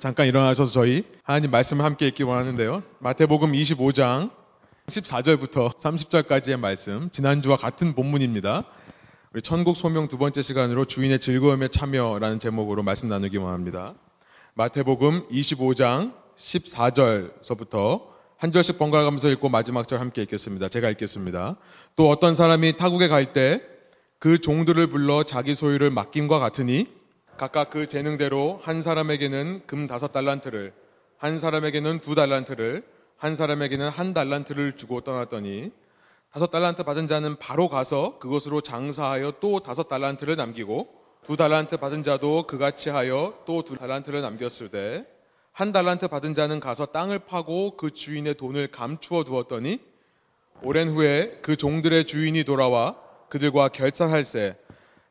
잠깐 일어나셔서 저희 하나님 말씀을 함께 읽기 원하는데요. 마태복음 25장 14절부터 30절까지의 말씀, 지난주와 같은 본문입니다. 우리 천국 소명 두 번째 시간으로 주인의 즐거움에 참여라는 제목으로 말씀 나누기 원합니다. 마태복음 25장 14절서부터 한 절씩 번갈아 가면서 읽고 마지막 절 함께 읽겠습니다. 제가 읽겠습니다. 또 어떤 사람이 타국에 갈 때 그 종들을 불러 자기 소유를 맡김과 같으니 각각 그 재능대로 한 사람에게는 금 다섯 달란트를 한 사람에게는 두 달란트를 한 사람에게는 한 달란트를 주고 떠났더니 다섯 달란트 받은 자는 바로 가서 그것으로 장사하여 또 다섯 달란트를 남기고 두 달란트 받은 자도 그같이 하여 또 두 달란트를 남겼을 때 한 달란트 받은 자는 가서 땅을 파고 그 주인의 돈을 감추어 두었더니 오랜 후에 그 종들의 주인이 돌아와 그들과 결산할세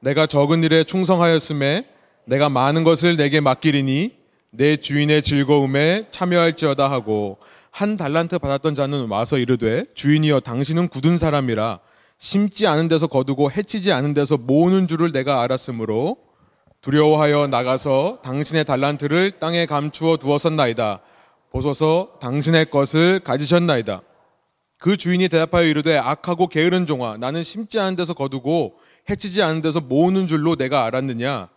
내가 적은 일에 충성하였음에 내가 많은 것을 내게 맡기리니 내 주인의 즐거움에 참여할지어다 하고 한 달란트 받았던 자는 와서 이르되 주인이여 당신은 굳은 사람이라 심지 않은 데서 거두고 해치지 않은 데서 모으는 줄을 내가 알았으므로 두려워하여 나가서 당신의 달란트를 땅에 감추어 두었었나이다. 보소서 당신의 것을 가지셨나이다. 그 주인이 대답하여 이르되 악하고 게으른 종아 나는 심지 않은 데서 거두고 해치지 않은 데서 모으는 줄로 내가 알았느냐?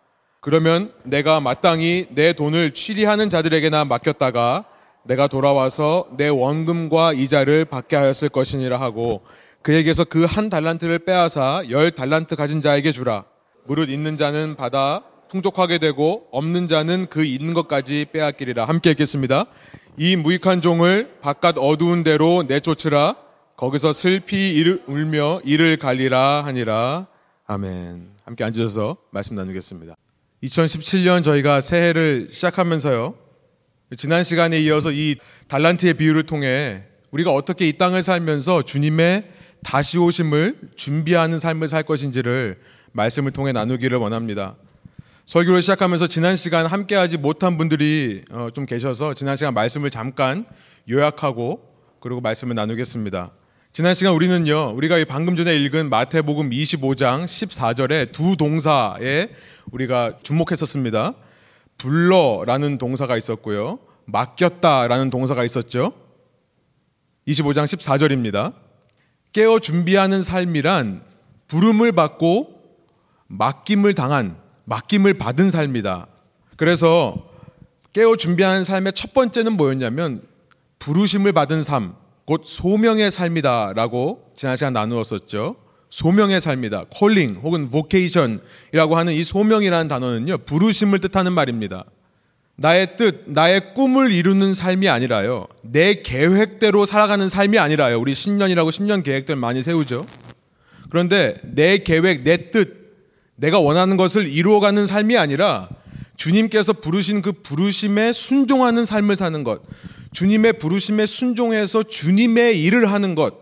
그러면 내가 마땅히 내 돈을 취리하는 자들에게나 맡겼다가 내가 돌아와서 내 원금과 이자를 받게 하였을 것이니라 하고 그에게서 그 한 달란트를 빼앗아 열 달란트 가진 자에게 주라. 무릇 있는 자는 받아 풍족하게 되고 없는 자는 그 있는 것까지 빼앗기리라. 함께 읽겠습니다. 이 무익한 종을 바깥 어두운 데로 내쫓으라. 거기서 슬피 울며 이를 갈리라 하니라. 아멘. 함께 앉으셔서 말씀 나누겠습니다. 2017년 저희가 새해를 시작하면서요. 지난 시간에 이어서 이 달란트의 비유를 통해 우리가 어떻게 이 땅을 살면서 주님의 다시 오심을 준비하는 삶을 살 것인지를 말씀을 통해 나누기를 원합니다. 설교를 시작하면서 지난 시간 함께하지 못한 분들이 어, 좀 계셔서 지난 시간 말씀을 잠깐 요약하고 그리고 말씀을 나누겠습니다. 지난 시간 우리는요, 우리가 방금 전에 읽은 마태복음 25장 14절에 두 동사에 우리가 주목했었습니다. 불러라는 동사가 있었고요. 맡겼다라는 동사가 있었죠. 25장 14절입니다. 깨어 준비하는 삶이란 부름을 받고 맡김을 당한, 맡김을 받은 삶이다. 그래서 깨어 준비하는 삶의 첫 번째는 뭐였냐면 부르심을 받은 삶, 곧 소명의 삶이다라고 지난 시간 나누었었죠. 소명의 삶이다. 콜링 혹은 vocation이라고 하는 이 소명이라는 단어는요. 부르심을 뜻하는 말입니다. 나의 뜻, 나의 꿈을 이루는 삶이 아니라요. 내 계획대로 살아가는 삶이 아니라요. 우리 신년이라고 신년 계획들 많이 세우죠. 그런데 내 계획, 내 뜻, 내가 원하는 것을 이루어가는 삶이 아니라 주님께서 부르신 그 부르심에 순종하는 삶을 사는 것. 주님의 부르심에 순종해서 주님의 일을 하는 것.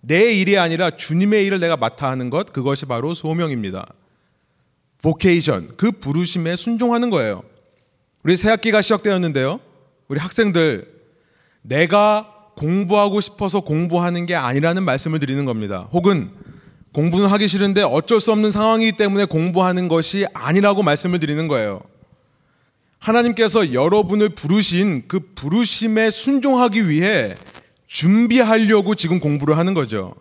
내 일이 아니라 주님의 일을 내가 맡아 하는 것. 그것이 바로 소명입니다. vocation. 그 부르심에 순종하는 거예요. 우리 새학기가 시작되었는데요. 우리 학생들, 내가 공부하고 싶어서 공부하는 게 아니라는 말씀을 드리는 겁니다. 혹은 공부는 하기 싫은데 어쩔 수 없는 상황이기 때문에 공부하는 것이 아니라고 말씀을 드리는 거예요. 하나님께서 여러분을 부르신 그 부르심에 순종하기 위해 준비하려고 지금 공부를 하는 거죠.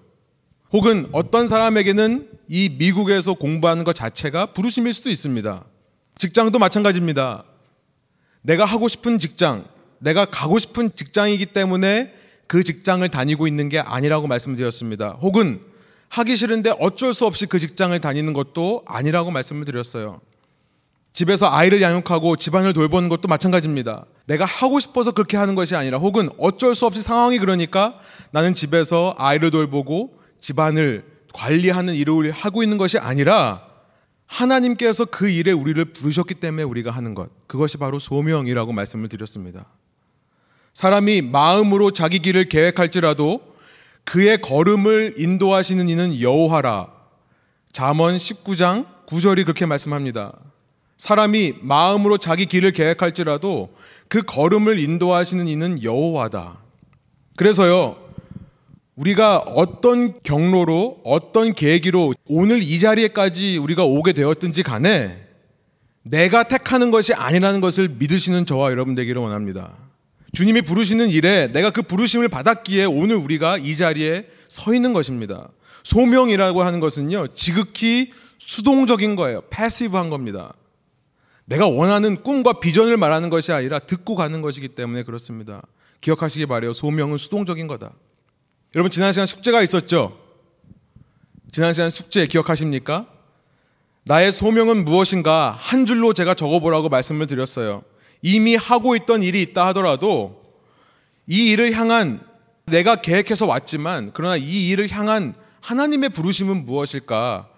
혹은 어떤 사람에게는 이 미국에서 공부하는 것 자체가 부르심일 수도 있습니다. 직장도 마찬가지입니다. 내가 하고 싶은 직장, 내가 가고 싶은 직장이기 때문에 그 직장을 다니고 있는 게 아니라고 말씀드렸습니다. 혹은 하기 싫은데 어쩔 수 없이 그 직장을 다니는 것도 아니라고 말씀을 드렸어요. 집에서 아이를 양육하고 집안을 돌보는 것도 마찬가지입니다. 내가 하고 싶어서 그렇게 하는 것이 아니라 혹은 어쩔 수 없이 상황이 그러니까 나는 집에서 아이를 돌보고 집안을 관리하는 일을 하고 있는 것이 아니라 하나님께서 그 일에 우리를 부르셨기 때문에 우리가 하는 것. 그것이 바로 소명이라고 말씀을 드렸습니다. 사람이 마음으로 자기 길을 계획할지라도 그의 걸음을 인도하시는 이는 여호와라. 잠언 19장 9절이 그렇게 말씀합니다. 사람이 마음으로 자기 길을 계획할지라도 그 걸음을 인도하시는 이는 여호와다. 그래서요. 우리가 어떤 경로로 어떤 계기로 오늘 이 자리에까지 우리가 오게 되었든지 간에 내가 택하는 것이 아니라는 것을 믿으시는 저와 여러분 되기를 원합니다. 주님이 부르시는 일에 내가 그 부르심을 받았기에 오늘 우리가 이 자리에 서 있는 것입니다. 소명이라고 하는 것은요, 지극히 수동적인 거예요. 패시브한 겁니다. 내가 원하는 꿈과 비전을 말하는 것이 아니라 듣고 가는 것이기 때문에 그렇습니다. 기억하시기 바래요. 소명은 수동적인 거다. 여러분 지난 시간 숙제가 있었죠? 지난 시간 숙제 기억하십니까? 나의 소명은 무엇인가 한 줄로 제가 적어보라고 말씀을 드렸어요. 이미 하고 있던 일이 있다 하더라도 이 일을 향한 내가 계획해서 왔지만 그러나 이 일을 향한 하나님의 부르심은 무엇일까?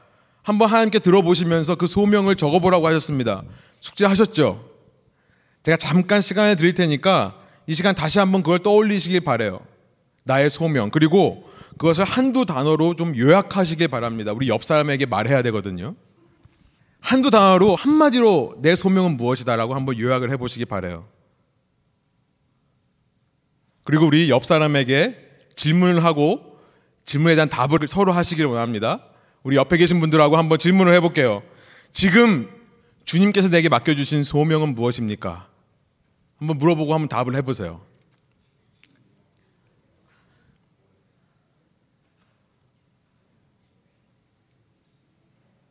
한번 하나님께 들어보시면서 그 소명을 적어보라고 하셨습니다. 숙제하셨죠? 제가 잠깐 시간을 드릴 테니까 이 시간 다시 한번 그걸 떠올리시길 바래요. 나의 소명. 그리고 그것을 한두 단어로 좀 요약하시길 바랍니다. 우리 옆 사람에게 말해야 되거든요. 한두 단어로 한마디로 내 소명은 무엇이다라고 한번 요약을 해보시기 바래요. 그리고 우리 옆 사람에게 질문을 하고 질문에 대한 답을 서로 하시길 원합니다. 우리 옆에 계신 분들하고 한번 질문을 해볼게요. 지금 주님께서 내게 맡겨주신 소명은 무엇입니까? 한번 물어보고 한번 답을 해보세요.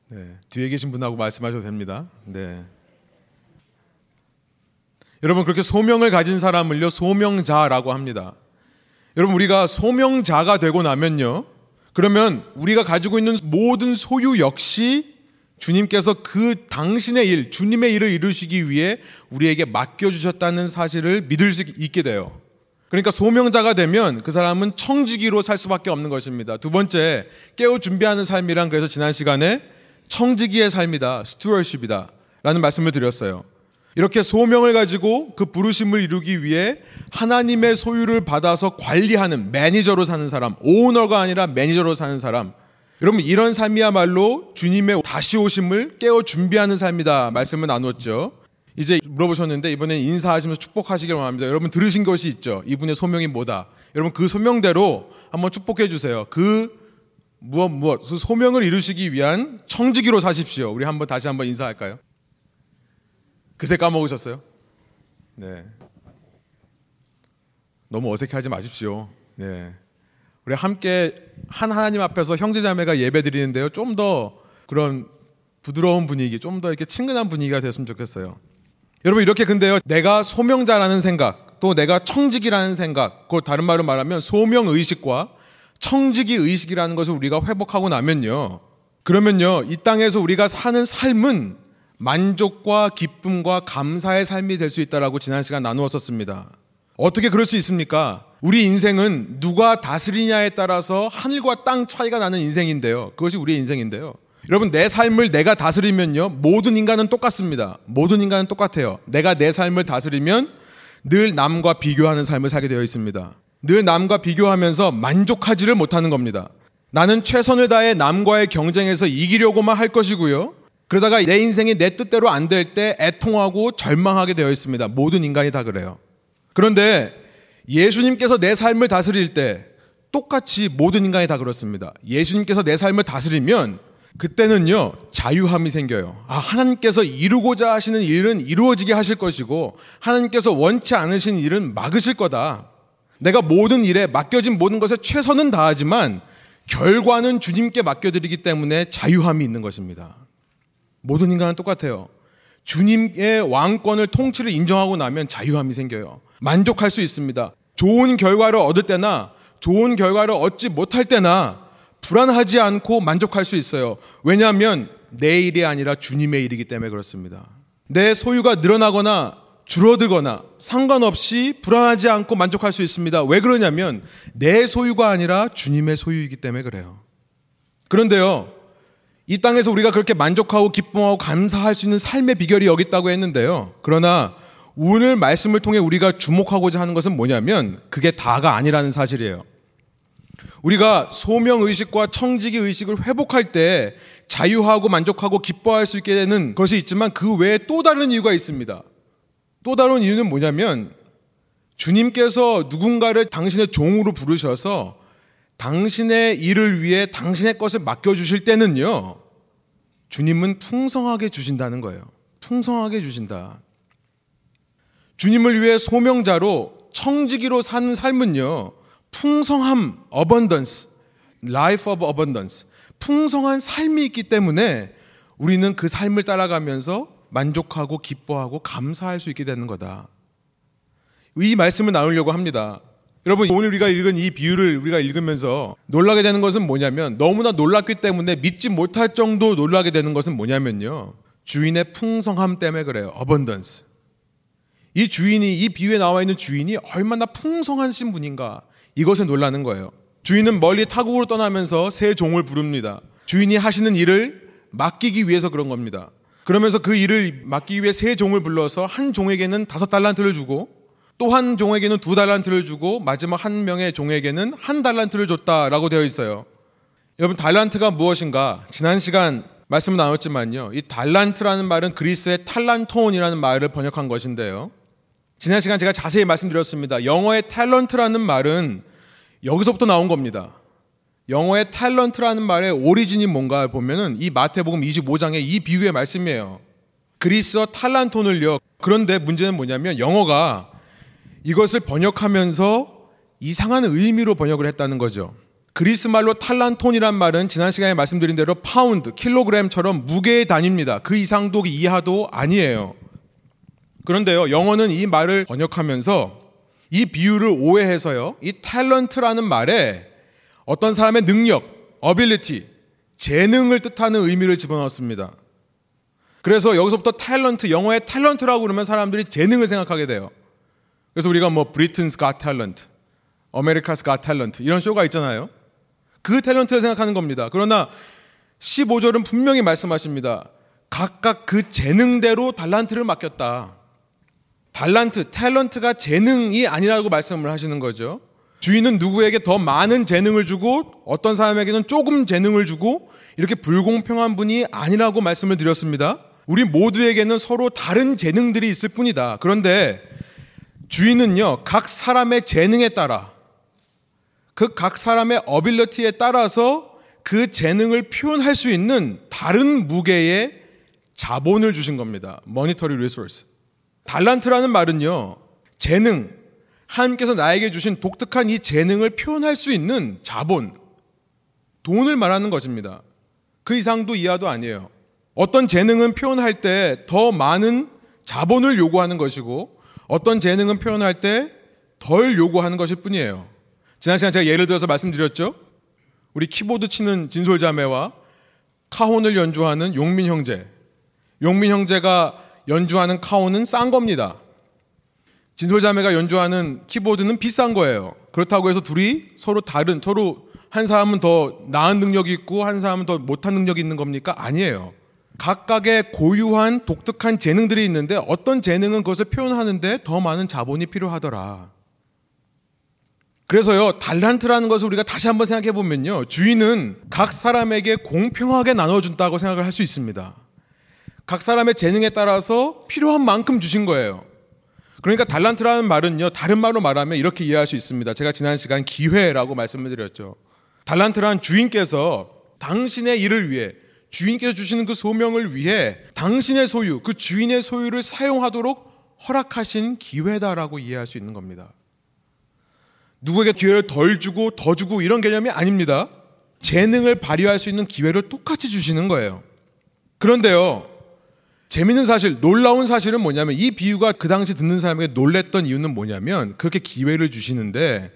네, 뒤에 계신 분하고 말씀하셔도 됩니다. 네. 여러분 그렇게 소명을 가진 사람을요 소명자라고 합니다. 여러분 우리가 소명자가 되고 나면요 그러면 우리가 가지고 있는 모든 소유 역시 주님께서 그 당신의 일, 주님의 일을 이루시기 위해 우리에게 맡겨주셨다는 사실을 믿을 수 있게 돼요. 그러니까 소명자가 되면 그 사람은 청지기로 살 수밖에 없는 것입니다. 두 번째, 깨어 준비하는 삶이란 그래서 지난 시간에 청지기의 삶이다, 스튜어십이다 라는 말씀을 드렸어요. 이렇게 소명을 가지고 그 부르심을 이루기 위해 하나님의 소유를 받아서 관리하는 매니저로 사는 사람, 오너가 아니라 매니저로 사는 사람. 여러분 이런 삶이야말로 주님의 다시 오심을 깨어 준비하는 삶이다 말씀을 나누었죠. 이제 물어보셨는데 이번에 인사하시면서 축복하시길 원합니다. 여러분 들으신 것이 있죠. 이분의 소명이 뭐다. 여러분 그 소명대로 한번 축복해 주세요. 그 무엇 무엇 그 소명을 이루시기 위한 청지기로 사십시오. 우리 한번 다시 한번 인사할까요? 그새 까먹으셨어요? 네. 너무 어색해하지 마십시오. 네. 우리 함께 한 하나님 앞에서 형제자매가 예배 드리는데요. 좀 더 그런 부드러운 분위기, 좀 더 이렇게 친근한 분위기가 됐으면 좋겠어요. 여러분 이렇게 근데요. 내가 소명자라는 생각, 또 내가 청직이라는 생각, 그 다른 말로 말하면 소명 의식과 청직이 의식이라는 것을 우리가 회복하고 나면요. 그러면요. 이 땅에서 우리가 사는 삶은 만족과 기쁨과 감사의 삶이 될 수 있다라고 지난 시간 나누었었습니다. 어떻게 그럴 수 있습니까? 우리 인생은 누가 다스리냐에 따라서 하늘과 땅 차이가 나는 인생인데요. 그것이 우리의 인생인데요. 여러분, 내 삶을 내가 다스리면요. 모든 인간은 똑같습니다. 모든 인간은 똑같아요. 내가 내 삶을 다스리면 늘 남과 비교하는 삶을 살게 되어 있습니다. 늘 남과 비교하면서 만족하지를 못하는 겁니다. 나는 최선을 다해 남과의 경쟁에서 이기려고만 할 것이고요. 그러다가 내 인생이 내 뜻대로 안 될 때 애통하고 절망하게 되어 있습니다. 모든 인간이 다 그래요. 그런데 예수님께서 내 삶을 다스릴 때 똑같이 모든 인간이 다 그렇습니다. 예수님께서 내 삶을 다스리면 그때는요, 자유함이 생겨요. 아, 하나님께서 이루고자 하시는 일은 이루어지게 하실 것이고, 하나님께서 원치 않으신 일은 막으실 거다. 내가 모든 일에 맡겨진 모든 것에 최선은 다하지만, 결과는 주님께 맡겨드리기 때문에 자유함이 있는 것입니다. 모든 인간은 똑같아요. 주님의 왕권을 통치를 인정하고 나면 자유함이 생겨요. 만족할 수 있습니다. 좋은 결과를 얻을 때나 좋은 결과를 얻지 못할 때나 불안하지 않고 만족할 수 있어요. 왜냐하면 내 일이 아니라 주님의 일이기 때문에 그렇습니다. 내 소유가 늘어나거나 줄어들거나 상관없이 불안하지 않고 만족할 수 있습니다. 왜 그러냐면 내 소유가 아니라 주님의 소유이기 때문에 그래요. 그런데요, 이 땅에서 우리가 그렇게 만족하고 기쁨하고 감사할 수 있는 삶의 비결이 여기 있다고 했는데요. 그러나 오늘 말씀을 통해 우리가 주목하고자 하는 것은 뭐냐면 그게 다가 아니라는 사실이에요. 우리가 소명 의식과 청지기 의식을 회복할 때 자유하고 만족하고 기뻐할 수 있게 되는 것이 있지만 그 외에 또 다른 이유가 있습니다. 또 다른 이유는 뭐냐면 주님께서 누군가를 당신의 종으로 부르셔서 당신의 일을 위해 당신의 것을 맡겨주실 때는요, 주님은 풍성하게 주신다는 거예요. 풍성하게 주신다. 주님을 위해 소명자로 청지기로 사는 삶은요, 풍성함, abundance, life of abundance, 풍성한 삶이 있기 때문에 우리는 그 삶을 따라가면서 만족하고 기뻐하고 감사할 수 있게 되는 거다. 이 말씀을 나누려고 합니다. 여러분 오늘 우리가 읽은 이 비유를 우리가 읽으면서 놀라게 되는 것은 뭐냐면 너무나 놀랐기 때문에 믿지 못할 정도 놀라게 되는 것은 뭐냐면요. 주인의 풍성함 때문에 그래요. 어번던스. 이 주인이 이 비유에 나와 있는 주인이 얼마나 풍성하신 분인가 이것에 놀라는 거예요. 주인은 멀리 타국으로 떠나면서 새 종을 부릅니다. 주인이 하시는 일을 맡기기 위해서 그런 겁니다. 그러면서 그 일을 맡기 위해 새 종을 불러서 한 종에게는 다섯 달란트를 주고 또 한 종에게는 두 달란트를 주고 마지막 한 명의 종에게는 한 달란트를 줬다라고 되어 있어요. 여러분 달란트가 무엇인가? 지난 시간 말씀 나눴지만요. 이 달란트라는 말은 그리스의 탈란톤이라는 말을 번역한 것인데요. 지난 시간 제가 자세히 말씀드렸습니다. 영어의 탤런트라는 말은 여기서부터 나온 겁니다. 영어의 탤런트라는 말의 오리진이 뭔가 보면은 이 마태복음 25장의 이 비유의 말씀이에요. 그리스어 탈란톤을요. 그런데 문제는 뭐냐면 영어가 이것을 번역하면서 이상한 의미로 번역을 했다는 거죠. 그리스 말로 탈란톤이란 말은 지난 시간에 말씀드린 대로 파운드, 킬로그램처럼 무게의 단위입니다. 그 이상도 이하도 아니에요. 그런데요, 영어는 이 말을 번역하면서 이 비유를 오해해서요, 이 talent라는 말에 어떤 사람의 능력, ability, 재능을 뜻하는 의미를 집어넣었습니다. 그래서 여기서부터 탤런트, 영어의 talent라고 그러면 사람들이 재능을 생각하게 돼요. 그래서 우리가 뭐 Britain's Got Talent, America's Got Talent 이런 쇼가 있잖아요. 그 talent를 생각하는 겁니다. 그러나 15절은 분명히 말씀하십니다. 각각 그 재능대로 달란트를 맡겼다. 달란트, talent가 재능이 아니라고 말씀을 하시는 거죠. 주인은 누구에게 더 많은 재능을 주고 어떤 사람에게는 조금 재능을 주고 이렇게 불공평한 분이 아니라고 말씀을 드렸습니다. 우리 모두에게는 서로 다른 재능들이 있을 뿐이다. 그런데 주인은요, 각 사람의 재능에 따라, 그 각 사람의 ability에 따라서 그 재능을 표현할 수 있는 다른 무게의 자본을 주신 겁니다. monetary resource. 달란트라는 말은요, 재능, 하나님께서 나에게 주신 독특한 이 재능을 표현할 수 있는 자본, 돈을 말하는 것입니다. 그 이상도 이하도 아니에요. 어떤 재능은 표현할 때 더 많은 자본을 요구하는 것이고 어떤 재능은 표현할 때 덜 요구하는 것일 뿐이에요. 지난 시간 제가 예를 들어서 말씀드렸죠. 우리 키보드 치는 진솔 자매와 카혼을 연주하는 용민 형제. 용민 형제가 연주하는 카혼은 싼 겁니다. 진솔 자매가 연주하는 키보드는 비싼 거예요. 그렇다고 해서 둘이 서로 다른, 서로 한 사람은 더 나은 능력이 있고 한 사람은 더 못한 능력이 있는 겁니까? 아니에요. 각각의 고유한 독특한 재능들이 있는데 어떤 재능은 그것을 표현하는데 더 많은 자본이 필요하더라. 그래서요, 달란트라는 것을 우리가 다시 한번 생각해 보면요, 주인은 각 사람에게 공평하게 나눠준다고 생각을 할 수 있습니다. 각 사람의 재능에 따라서 필요한 만큼 주신 거예요. 그러니까 달란트라는 말은요, 다른 말로 말하면 이렇게 이해할 수 있습니다. 제가 지난 시간 기회라고 말씀을 드렸죠. 달란트란 주인께서 당신의 일을 위해 주인께서 주시는 그 소명을 위해 당신의 소유, 그 주인의 소유를 사용하도록 허락하신 기회다라고 이해할 수 있는 겁니다. 누구에게 기회를 덜 주고 더 주고 이런 개념이 아닙니다. 재능을 발휘할 수 있는 기회를 똑같이 주시는 거예요. 그런데요, 재밌는 사실, 놀라운 사실은 뭐냐면 이 비유가 그 당시 듣는 사람에게 놀랬던 이유는 뭐냐면 그렇게 기회를 주시는데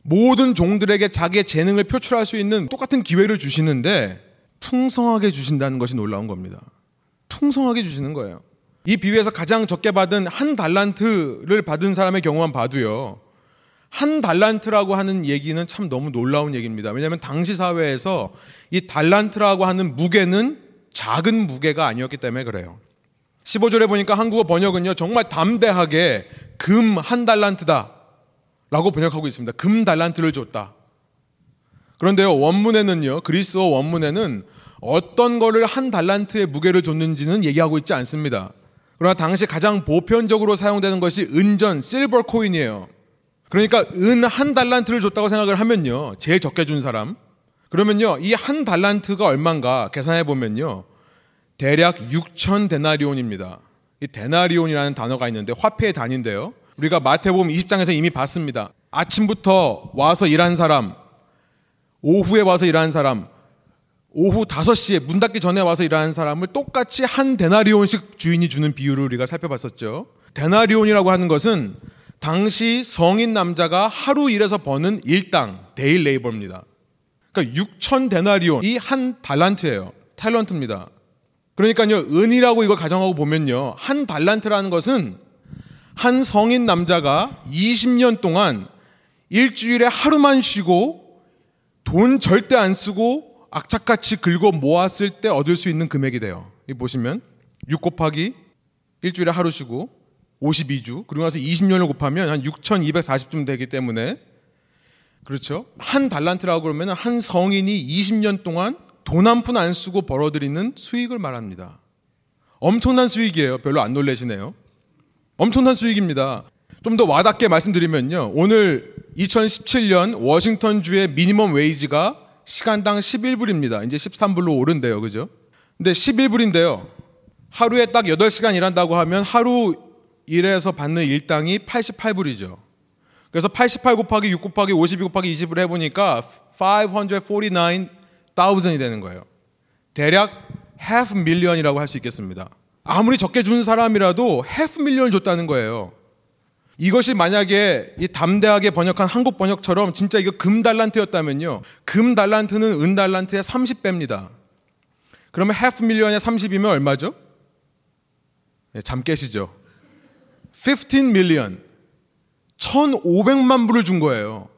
모든 종들에게 자기의 재능을 표출할 수 있는 똑같은 기회를 주시는데 풍성하게 주신다는 것이 놀라운 겁니다. 풍성하게 주시는 거예요. 이 비유에서 가장 적게 받은 한 달란트를 받은 사람의 경우만 봐도요. 한 달란트라고 하는 얘기는 참 너무 놀라운 얘기입니다. 왜냐하면 당시 사회에서 이 달란트라고 하는 무게는 작은 무게가 아니었기 때문에 그래요. 15절에 보니까 한국어 번역은요, 정말 담대하게 금 한 달란트다. 라고 번역하고 있습니다. 금 달란트를 줬다. 그런데요, 원문에는요, 그리스어 원문에는 어떤 거를 한 달란트의 무게를 줬는지는 얘기하고 있지 않습니다. 그러나 당시 가장 보편적으로 사용되는 것이 은전, 실버 코인이에요. 그러니까 은 한 달란트를 줬다고 생각을 하면요. 제일 적게 준 사람. 그러면요. 이 한 달란트가 얼만가 계산해 보면요. 대략 6천 데나리온입니다. 이 데나리온이라는 단어가 있는데 화폐의 단위인데요. 우리가 마태복음 20장에서 이미 봤습니다. 아침부터 와서 일하는 사람, 오후에 와서 일하는 사람, 오후 5시에 문 닫기 전에 와서 일하는 사람을 똑같이 한 데나리온씩 주인이 주는 비유를 우리가 살펴봤었죠. 데나리온이라고 하는 것은 당시 성인 남자가 하루 일해서 버는 일당, daily labor입니다. 그러니까 6천 데나리온, 이 한 달란트예요. 탤런트입니다. 그러니까요, 은이라고 이걸 가정하고 보면요, 한 달란트라는 것은 한 성인 남자가 20년 동안 일주일에 하루만 쉬고 돈 절대 안 쓰고 악착같이 긁어 모았을 때 얻을 수 있는 금액이 돼요. 이 보시면 6 곱하기 일주일에 하루 쉬고 52주 그리고 나서 20년을 곱하면 한 6,240쯤 되기 때문에 그렇죠. 한 달란트라고 그러면 한 성인이 20년 동안 돈 한 푼 안 쓰고 벌어들이는 수익을 말합니다. 엄청난 수익이에요. 별로 안 놀라시네요. 엄청난 수익입니다. 좀 더 와닿게 말씀드리면요. 오늘 2017년 워싱턴주의 미니멈 웨이지가 시간당 11불입니다. 이제 13불로 오른대요. 그죠? 근데 11불인데요. 하루에 딱 8시간 일한다고 하면 하루 일해서 받는 일당이 88불이죠. 그래서 88 곱하기 6 곱하기 52 곱하기 20을 해보니까 549,000이 되는 거예요. 대략 half million이라고 할 수 있겠습니다. 아무리 적게 준 사람이라도 half million을 줬다는 거예요. 이것이 만약에 이 담대하게 번역한 한국 번역처럼 진짜 이거 금 달란트였다면요. 금 달란트는 은 달란트의 30배입니다. 그러면 half million에 30이면 얼마죠? 네, 잠 깨시죠? 15 million. 1,500만 불을 준 거예요.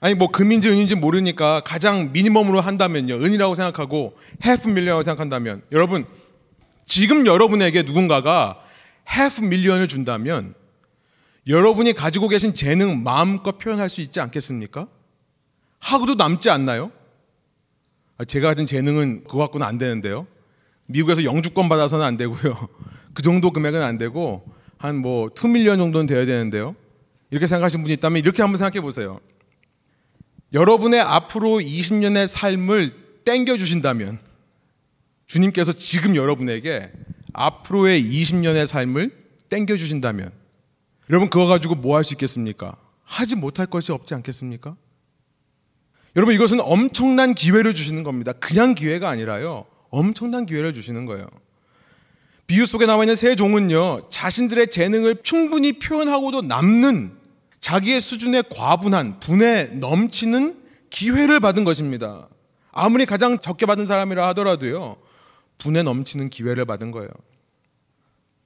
아니 뭐 금인지 은인지 모르니까 가장 미니멈으로 한다면요. 은이라고 생각하고 half million이라고 생각한다면 여러분 지금 여러분에게 누군가가 half million을 준다면 여러분이 가지고 계신 재능 마음껏 표현할 수 있지 않겠습니까? 하고도 남지 않나요? 아, 제가 가진 재능은 그거 갖고는 안 되는데요. 미국에서 영주권 받아서는 안 되고요. 그 정도 금액은 안 되고 한 뭐 2밀리언 정도는 돼야 되는데요. 이렇게 생각하시는 분이 있다면 이렇게 한번 생각해 보세요. 여러분의 앞으로 20년의 삶을 땡겨 주신다면 주님께서 지금 여러분에게 앞으로의 20년의 삶을 땡겨 주신다면 여러분 그거 가지고 뭐 할 수 있겠습니까? 하지 못할 것이 없지 않겠습니까? 여러분 이것은 엄청난 기회를 주시는 겁니다. 그냥 기회가 아니라요. 엄청난 기회를 주시는 거예요. 비유 속에 나와 있는 세 종은요, 자신들의 재능을 충분히 표현하고도 남는 자기의 수준에 과분한 분에 넘치는 기회를 받은 것입니다. 아무리 가장 적게 받은 사람이라 하더라도요, 분에 넘치는 기회를 받은 거예요.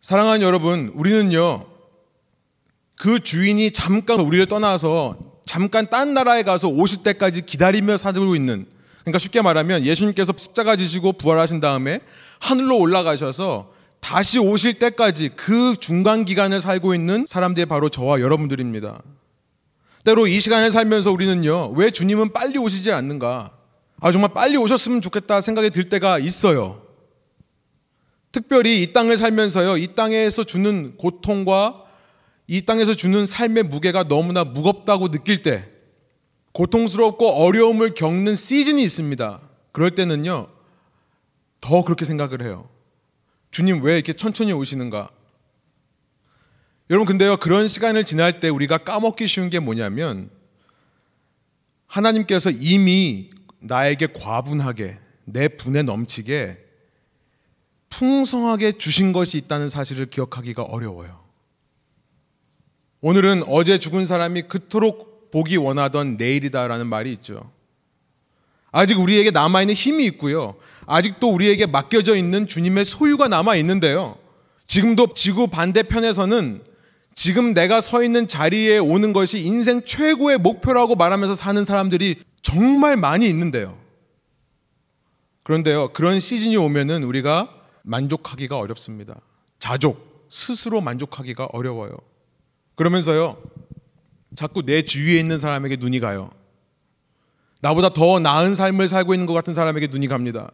사랑하는 여러분, 우리는요, 그 주인이 잠깐 우리를 떠나서 잠깐 딴 나라에 가서 오실 때까지 기다리며 살고 있는, 그러니까 쉽게 말하면 예수님께서 십자가 지시고 부활하신 다음에 하늘로 올라가셔서 다시 오실 때까지 그 중간 기간을 살고 있는 사람들이 바로 저와 여러분들입니다. 때로 이 시간을 살면서 우리는요, 왜 주님은 빨리 오시지 않는가? 아, 정말 빨리 오셨으면 좋겠다 생각이 들 때가 있어요. 특별히 이 땅을 살면서요, 이 땅에서 주는 고통과 이 땅에서 주는 삶의 무게가 너무나 무겁다고 느낄 때, 고통스럽고 어려움을 겪는 시즌이 있습니다. 그럴 때는요, 더 그렇게 생각을 해요. 주님 왜 이렇게 천천히 오시는가? 여러분 근데요 그런 시간을 지날 때 우리가 까먹기 쉬운 게 뭐냐면 하나님께서 이미 나에게 과분하게 내 분에 넘치게 풍성하게 주신 것이 있다는 사실을 기억하기가 어려워요. 오늘은 어제 죽은 사람이 그토록 보기 원하던 내일이다라는 말이 있죠. 아직 우리에게 남아있는 힘이 있고요. 아직도 우리에게 맡겨져 있는 주님의 소유가 남아 있는데요. 지금도 지구 반대편에서는 지금 내가 서 있는 자리에 오는 것이 인생 최고의 목표라고 말하면서 사는 사람들이 정말 많이 있는데요. 그런데요, 그런 시즌이 오면은 우리가 만족하기가 어렵습니다. 자족, 스스로 만족하기가 어려워요. 그러면서요, 자꾸 내 주위에 있는 사람에게 눈이 가요. 나보다 더 나은 삶을 살고 있는 것 같은 사람에게 눈이 갑니다.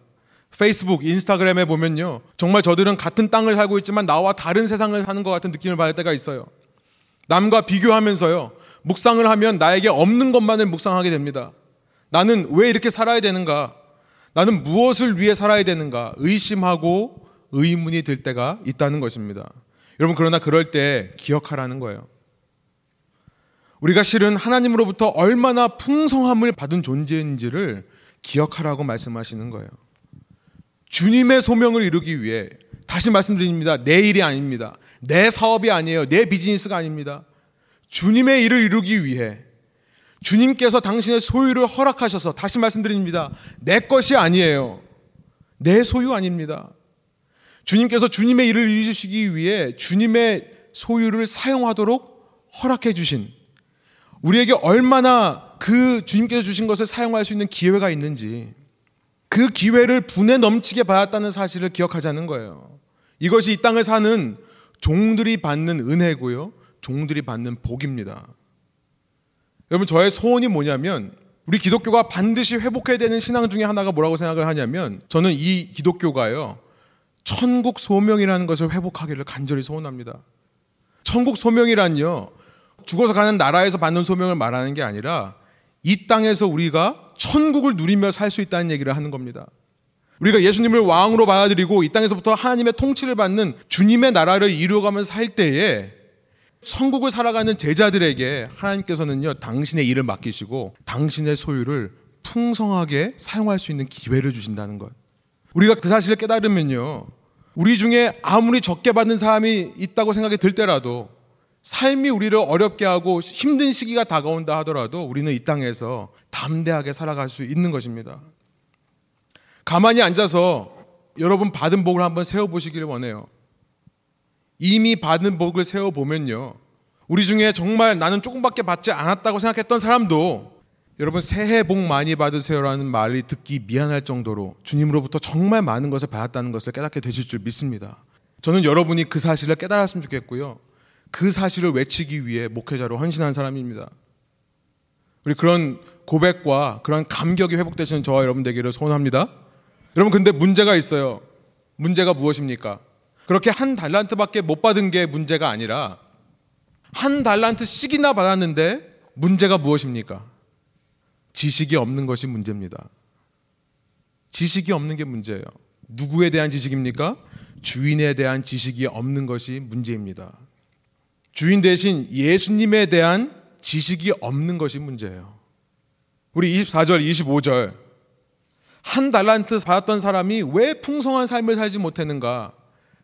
페이스북, 인스타그램에 보면요. 정말 저들은 같은 땅을 살고 있지만 나와 다른 세상을 사는 것 같은 느낌을 받을 때가 있어요. 남과 비교하면서요. 묵상을 하면 나에게 없는 것만을 묵상하게 됩니다. 나는 왜 이렇게 살아야 되는가? 나는 무엇을 위해 살아야 되는가? 의심하고 의문이 들 때가 있다는 것입니다. 여러분, 그러나 그럴 때 기억하라는 거예요. 우리가 실은 하나님으로부터 얼마나 풍성함을 받은 존재인지를 기억하라고 말씀하시는 거예요. 주님의 소명을 이루기 위해 다시 말씀드립니다. 내 일이 아닙니다. 내 사업이 아니에요. 내 비즈니스가 아닙니다. 주님의 일을 이루기 위해 주님께서 당신의 소유를 허락하셔서 다시 말씀드립니다. 내 것이 아니에요. 내 소유 아닙니다. 주님께서 주님의 일을 이루시기 위해 주님의 소유를 사용하도록 허락해 주신 우리에게 얼마나 그 주님께서 주신 것을 사용할 수 있는 기회가 있는지 그 기회를 분에 넘치게 받았다는 사실을 기억하자는 거예요. 이것이 이 땅을 사는 종들이 받는 은혜고요. 종들이 받는 복입니다. 여러분 저의 소원이 뭐냐면 우리 기독교가 반드시 회복해야 되는 신앙 중에 하나가 뭐라고 생각을 하냐면 저는 이 기독교가요. 천국 소명이라는 것을 회복하기를 간절히 소원합니다. 천국 소명이란요. 죽어서 가는 나라에서 받는 소명을 말하는 게 아니라 이 땅에서 우리가 천국을 누리며 살 수 있다는 얘기를 하는 겁니다. 우리가 예수님을 왕으로 받아들이고 이 땅에서부터 하나님의 통치를 받는 주님의 나라를 이루어가면서 살 때에 천국을 살아가는 제자들에게 하나님께서는요, 당신의 일을 맡기시고 당신의 소유를 풍성하게 사용할 수 있는 기회를 주신다는 것. 우리가 그 사실을 깨달으면요, 우리 중에 아무리 적게 받는 사람이 있다고 생각이 들 때라도 삶이 우리를 어렵게 하고 힘든 시기가 다가온다 하더라도 우리는 이 땅에서 담대하게 살아갈 수 있는 것입니다. 가만히 앉아서 여러분 받은 복을 한번 세워보시기를 원해요. 이미 받은 복을 세워보면요. 우리 중에 정말 나는 조금밖에 받지 않았다고 생각했던 사람도 여러분 새해 복 많이 받으세요라는 말이 듣기 미안할 정도로 주님으로부터 정말 많은 것을 받았다는 것을 깨닫게 되실 줄 믿습니다. 저는 여러분이 그 사실을 깨달았으면 좋겠고요. 그 사실을 외치기 위해 목회자로 헌신한 사람입니다. 우리 그런 고백과 그런 감격이 회복되시는 저와 여러분 되기를 소원합니다. 여러분 근데 문제가 있어요. 문제가 무엇입니까? 그렇게 한 달란트밖에 못 받은 게 문제가 아니라 한 달란트씩이나 받았는데 문제가 무엇입니까? 지식이 없는 것이 문제입니다. 지식이 없는 게 문제예요. 누구에 대한 지식입니까? 주인에 대한 지식이 없는 것이 문제입니다. 주인 대신 예수님에 대한 지식이 없는 것이 문제예요. 우리 24절, 25절. 한 달란트 받았던 사람이 왜 풍성한 삶을 살지 못했는가?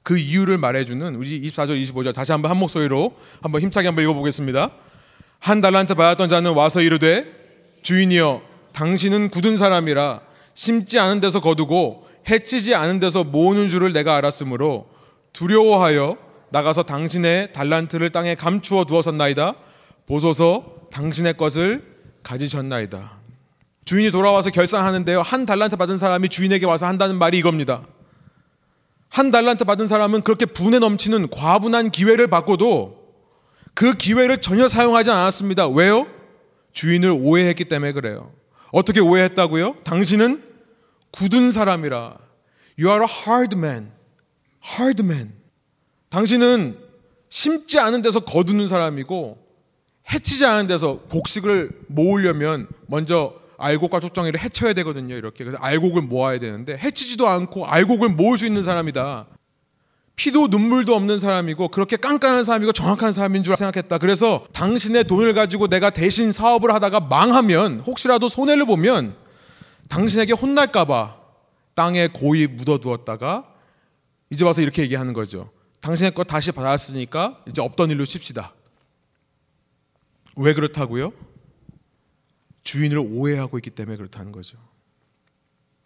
그 이유를 말해주는 우리 24절, 25절 다시 한번 한 목소리로 한번 힘차게 한번 읽어보겠습니다. 한 달란트 받았던 자는 와서 이르되 주인이여 당신은 굳은 사람이라 심지 않은 데서 거두고 해치지 않은 데서 모으는 줄을 내가 알았으므로 두려워하여 나가서 당신의 달란트를 땅에 감추어 두었었나이다. 보소서 당신의 것을 가지셨나이다. 주인이 돌아와서 결산하는데요. 한 달란트 받은 사람이 주인에게 와서 한다는 말이 이겁니다. 한 달란트 받은 사람은 그렇게 분에 넘치는 과분한 기회를 받고도 그 기회를 전혀 사용하지 않았습니다. 왜요? 주인을 오해했기 때문에 그래요. 어떻게 오해했다고요? 당신은 굳은 사람이라. You are a hard man. hard man. 당신은 심지 않은 데서 거두는 사람이고 해치지 않은 데서 곡식을 모으려면 먼저 알곡과 촉정이를 해쳐야 되거든요. 이렇게 그래서 알곡을 모아야 되는데 해치지도 않고 알곡을 모을 수 있는 사람이다. 피도 눈물도 없는 사람이고 그렇게 깐깐한 사람이고 정확한 사람인 줄 생각했다. 그래서 당신의 돈을 가지고 내가 대신 사업을 하다가 망하면 혹시라도 손해를 보면 당신에게 혼날까봐 땅에 고이 묻어두었다가 이제 와서 이렇게 얘기하는 거죠. 당신의 것 다시 받았으니까 이제 없던 일로 칩시다. 왜 그렇다고요? 주인을 오해하고 있기 때문에 그렇다는 거죠.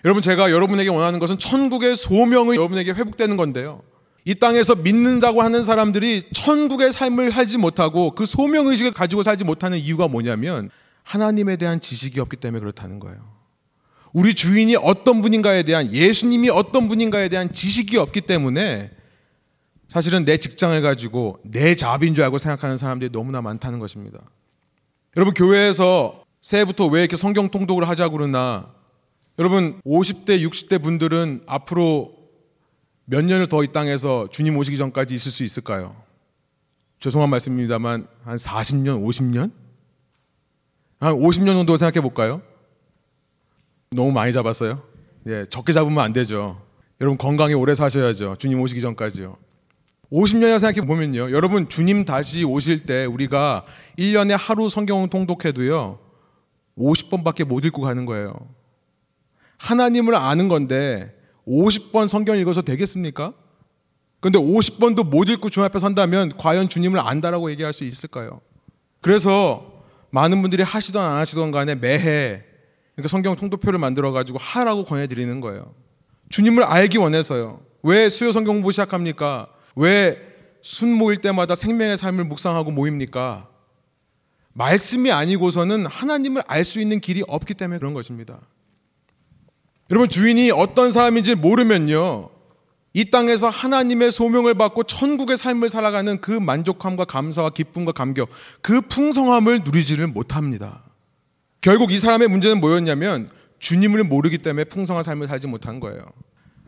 여러분 제가 여러분에게 원하는 것은 천국의 소명이 여러분에게 회복되는 건데요. 이 땅에서 믿는다고 하는 사람들이 천국의 삶을 살지 못하고 그 소명 의식을 가지고 살지 못하는 이유가 뭐냐면 하나님에 대한 지식이 없기 때문에 그렇다는 거예요. 우리 주인이 어떤 분인가에 대한 예수님이 어떤 분인가에 대한 지식이 없기 때문에 사실은 내 직장을 가지고 내 잡인 줄 알고 생각하는 사람들이 너무나 많다는 것입니다. 여러분 교회에서 새해부터 왜 이렇게 성경 통독을 하자고 그러나 여러분 50대 60대 분들은 앞으로 몇 년을 더 이 땅에서 주님 오시기 전까지 있을 수 있을까요? 죄송한 말씀입니다만 한 40년, 50년? 한 50년 정도 생각해 볼까요? 너무 많이 잡았어요. 예, 적게 잡으면 안 되죠. 여러분 건강히 오래 사셔야죠. 주님 오시기 전까지요. 50년이라 생각해 보면요. 여러분 주님 다시 오실 때 우리가 1년에 하루 성경 통독해도요. 50번밖에 못 읽고 가는 거예요. 하나님을 아는 건데 50번 성경 읽어서 되겠습니까? 그런데 50번도 못 읽고 주님 앞에 선다면 과연 주님을 안다라고 얘기할 수 있을까요? 그래서 많은 분들이 하시던 안 하시던 간에 매해 그러니까 성경 통도표를 만들어 가지고 하라고 권해 드리는 거예요. 주님을 알기 원해서요. 왜 수요 성경 공부 시작합니까? 왜 순 모일 때마다 생명의 삶을 묵상하고 모입니까? 말씀이 아니고서는 하나님을 알 수 있는 길이 없기 때문에 그런 것입니다. 여러분 주인이 어떤 사람인지 모르면요. 이 땅에서 하나님의 소명을 받고 천국의 삶을 살아가는 그 만족함과 감사와 기쁨과 감격, 그 풍성함을 누리지를 못합니다. 결국 이 사람의 문제는 뭐였냐면 주님을 모르기 때문에 풍성한 삶을 살지 못한 거예요.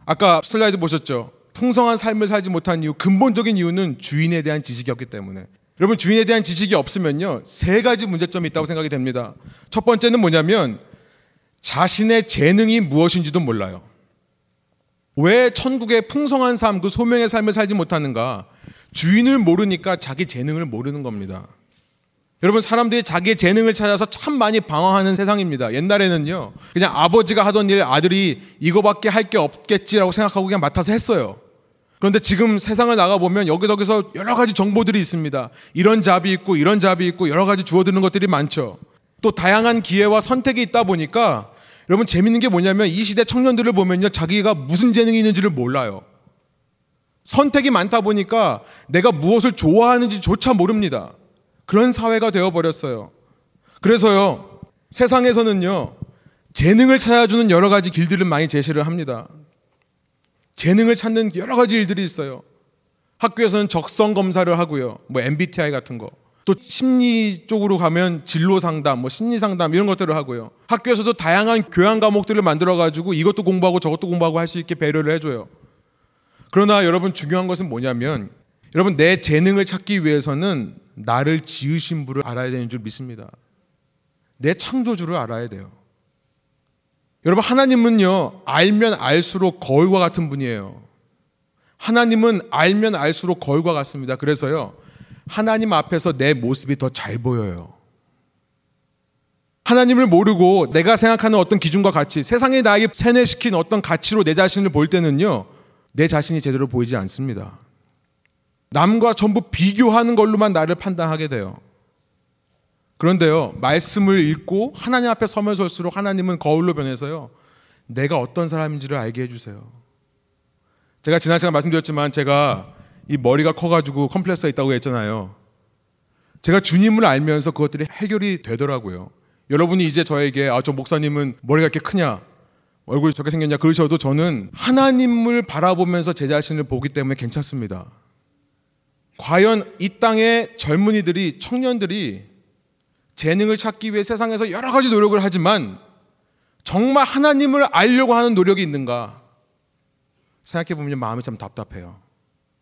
아까 슬라이드 보셨죠? 풍성한 삶을 살지 못한 이유, 근본적인 이유는 주인에 대한 지식이 없기 때문에. 여러분, 주인에 대한 지식이 없으면요, 세 가지 문제점이 있다고 생각이 됩니다. 첫 번째는 뭐냐면, 자신의 재능이 무엇인지도 몰라요. 왜 천국의 풍성한 삶, 그 소명의 삶을 살지 못하는가? 주인을 모르니까 자기 재능을 모르는 겁니다. 여러분 사람들이 자기의 재능을 찾아서 참 많이 방황하는 세상입니다. 옛날에는요. 그냥 아버지가 하던 일 아들이 이거밖에 할 게 없겠지라고 생각하고 그냥 맡아서 했어요. 그런데 지금 세상을 나가 보면 여기저기서 여러 가지 정보들이 있습니다. 이런 잡이 있고 이런 잡이 있고 여러 가지 주어드는 것들이 많죠. 또 다양한 기회와 선택이 있다 보니까 여러분 재밌는 게 뭐냐면 이 시대 청년들을 보면요. 자기가 무슨 재능이 있는지를 몰라요. 선택이 많다 보니까 내가 무엇을 좋아하는지조차 모릅니다. 그런 사회가 되어버렸어요. 그래서요, 세상에서는요, 재능을 찾아주는 여러 가지 길들을 많이 제시를 합니다. 재능을 찾는 여러 가지 일들이 있어요. 학교에서는 적성 검사를 하고요. 뭐 MBTI 같은 거. 또 심리 쪽으로 가면 진로 상담, 뭐 심리 상담 이런 것들을 하고요. 학교에서도 다양한 교양 과목들을 만들어 가지고 이것도 공부하고 저것도 공부하고 할 수 있게 배려를 해 줘요. 그러나 여러분 중요한 것은 뭐냐면 여러분 내 재능을 찾기 위해서는 나를 지으신 분을 알아야 되는 줄 믿습니다. 내 창조주를 알아야 돼요. 여러분 하나님은요 알면 알수록 거울과 같은 분이에요. 하나님은 알면 알수록 거울과 같습니다. 그래서요 하나님 앞에서 내 모습이 더 잘 보여요. 하나님을 모르고 내가 생각하는 어떤 기준과 가치, 세상에 나에게 세뇌시킨 어떤 가치로 내 자신을 볼 때는요, 내 자신이 제대로 보이지 않습니다. 남과 전부 비교하는 걸로만 나를 판단하게 돼요. 그런데요, 말씀을 읽고 하나님 앞에 서면 설수록 하나님은 거울로 변해서요, 내가 어떤 사람인지를 알게 해주세요. 제가 지난 시간 말씀드렸지만 제가 이 머리가 커가지고 컴플렉스가 있다고 했잖아요. 제가 주님을 알면서 그것들이 해결이 되더라고요. 여러분이 이제 저에게 아, 저 목사님은 머리가 이렇게 크냐? 얼굴이 저렇게 생겼냐? 그러셔도 저는 하나님을 바라보면서 제 자신을 보기 때문에 괜찮습니다. 과연 이 땅의 젊은이들이 청년들이 재능을 찾기 위해 세상에서 여러 가지 노력을 하지만 정말 하나님을 알려고 하는 노력이 있는가 생각해 보면 마음이 참 답답해요.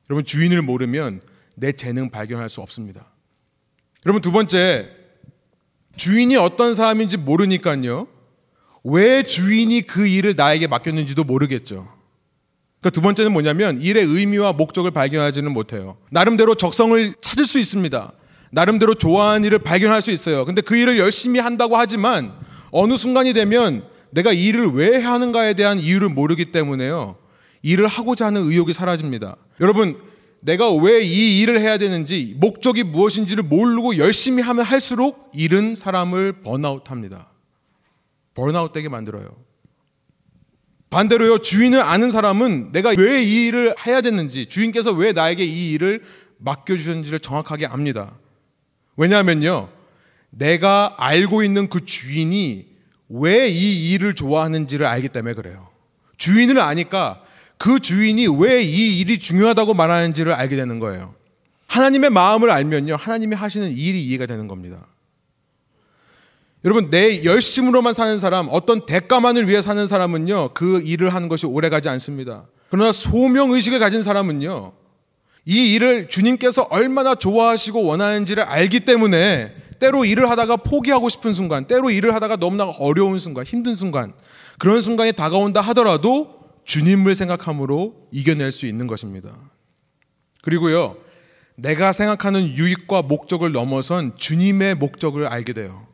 여러분 주인을 모르면 내 재능 발견할 수 없습니다. 여러분 두 번째 주인이 어떤 사람인지 모르니까요. 왜 주인이 그 일을 나에게 맡겼는지도 모르겠죠. 그러니까 두 번째는 뭐냐면 일의 의미와 목적을 발견하지는 못해요. 나름대로 적성을 찾을 수 있습니다. 나름대로 좋아하는 일을 발견할 수 있어요. 근데 그 일을 열심히 한다고 하지만 어느 순간이 되면 내가 이 일을 왜 하는가에 대한 이유를 모르기 때문에요. 일을 하고자 하는 의욕이 사라집니다. 여러분, 내가 왜 이 일을 해야 되는지, 목적이 무엇인지를 모르고 열심히 하면 할수록 일은 사람을 번아웃 합니다. 번아웃 되게 만들어요. 반대로요, 주인을 아는 사람은 내가 왜 이 일을 해야 됐는지, 주인께서 왜 나에게 이 일을 맡겨주셨는지를 정확하게 압니다. 왜냐하면요, 내가 알고 있는 그 주인이 왜 이 일을 좋아하는지를 알기 때문에 그래요. 주인을 아니까 그 주인이 왜 이 일이 중요하다고 말하는지를 알게 되는 거예요. 하나님의 마음을 알면요, 하나님이 하시는 일이 이해가 되는 겁니다. 여러분, 내 열심으로만 사는 사람, 어떤 대가만을 위해 사는 사람은요, 그 일을 하는 것이 오래 가지 않습니다. 그러나 소명 의식을 가진 사람은요, 이 일을 주님께서 얼마나 좋아하시고 원하는지를 알기 때문에 때로 일을 하다가 포기하고 싶은 순간, 때로 일을 하다가 너무나 어려운 순간, 힘든 순간, 그런 순간이 다가온다 하더라도 주님을 생각함으로 이겨낼 수 있는 것입니다. 그리고요, 내가 생각하는 유익과 목적을 넘어선 주님의 목적을 알게 돼요.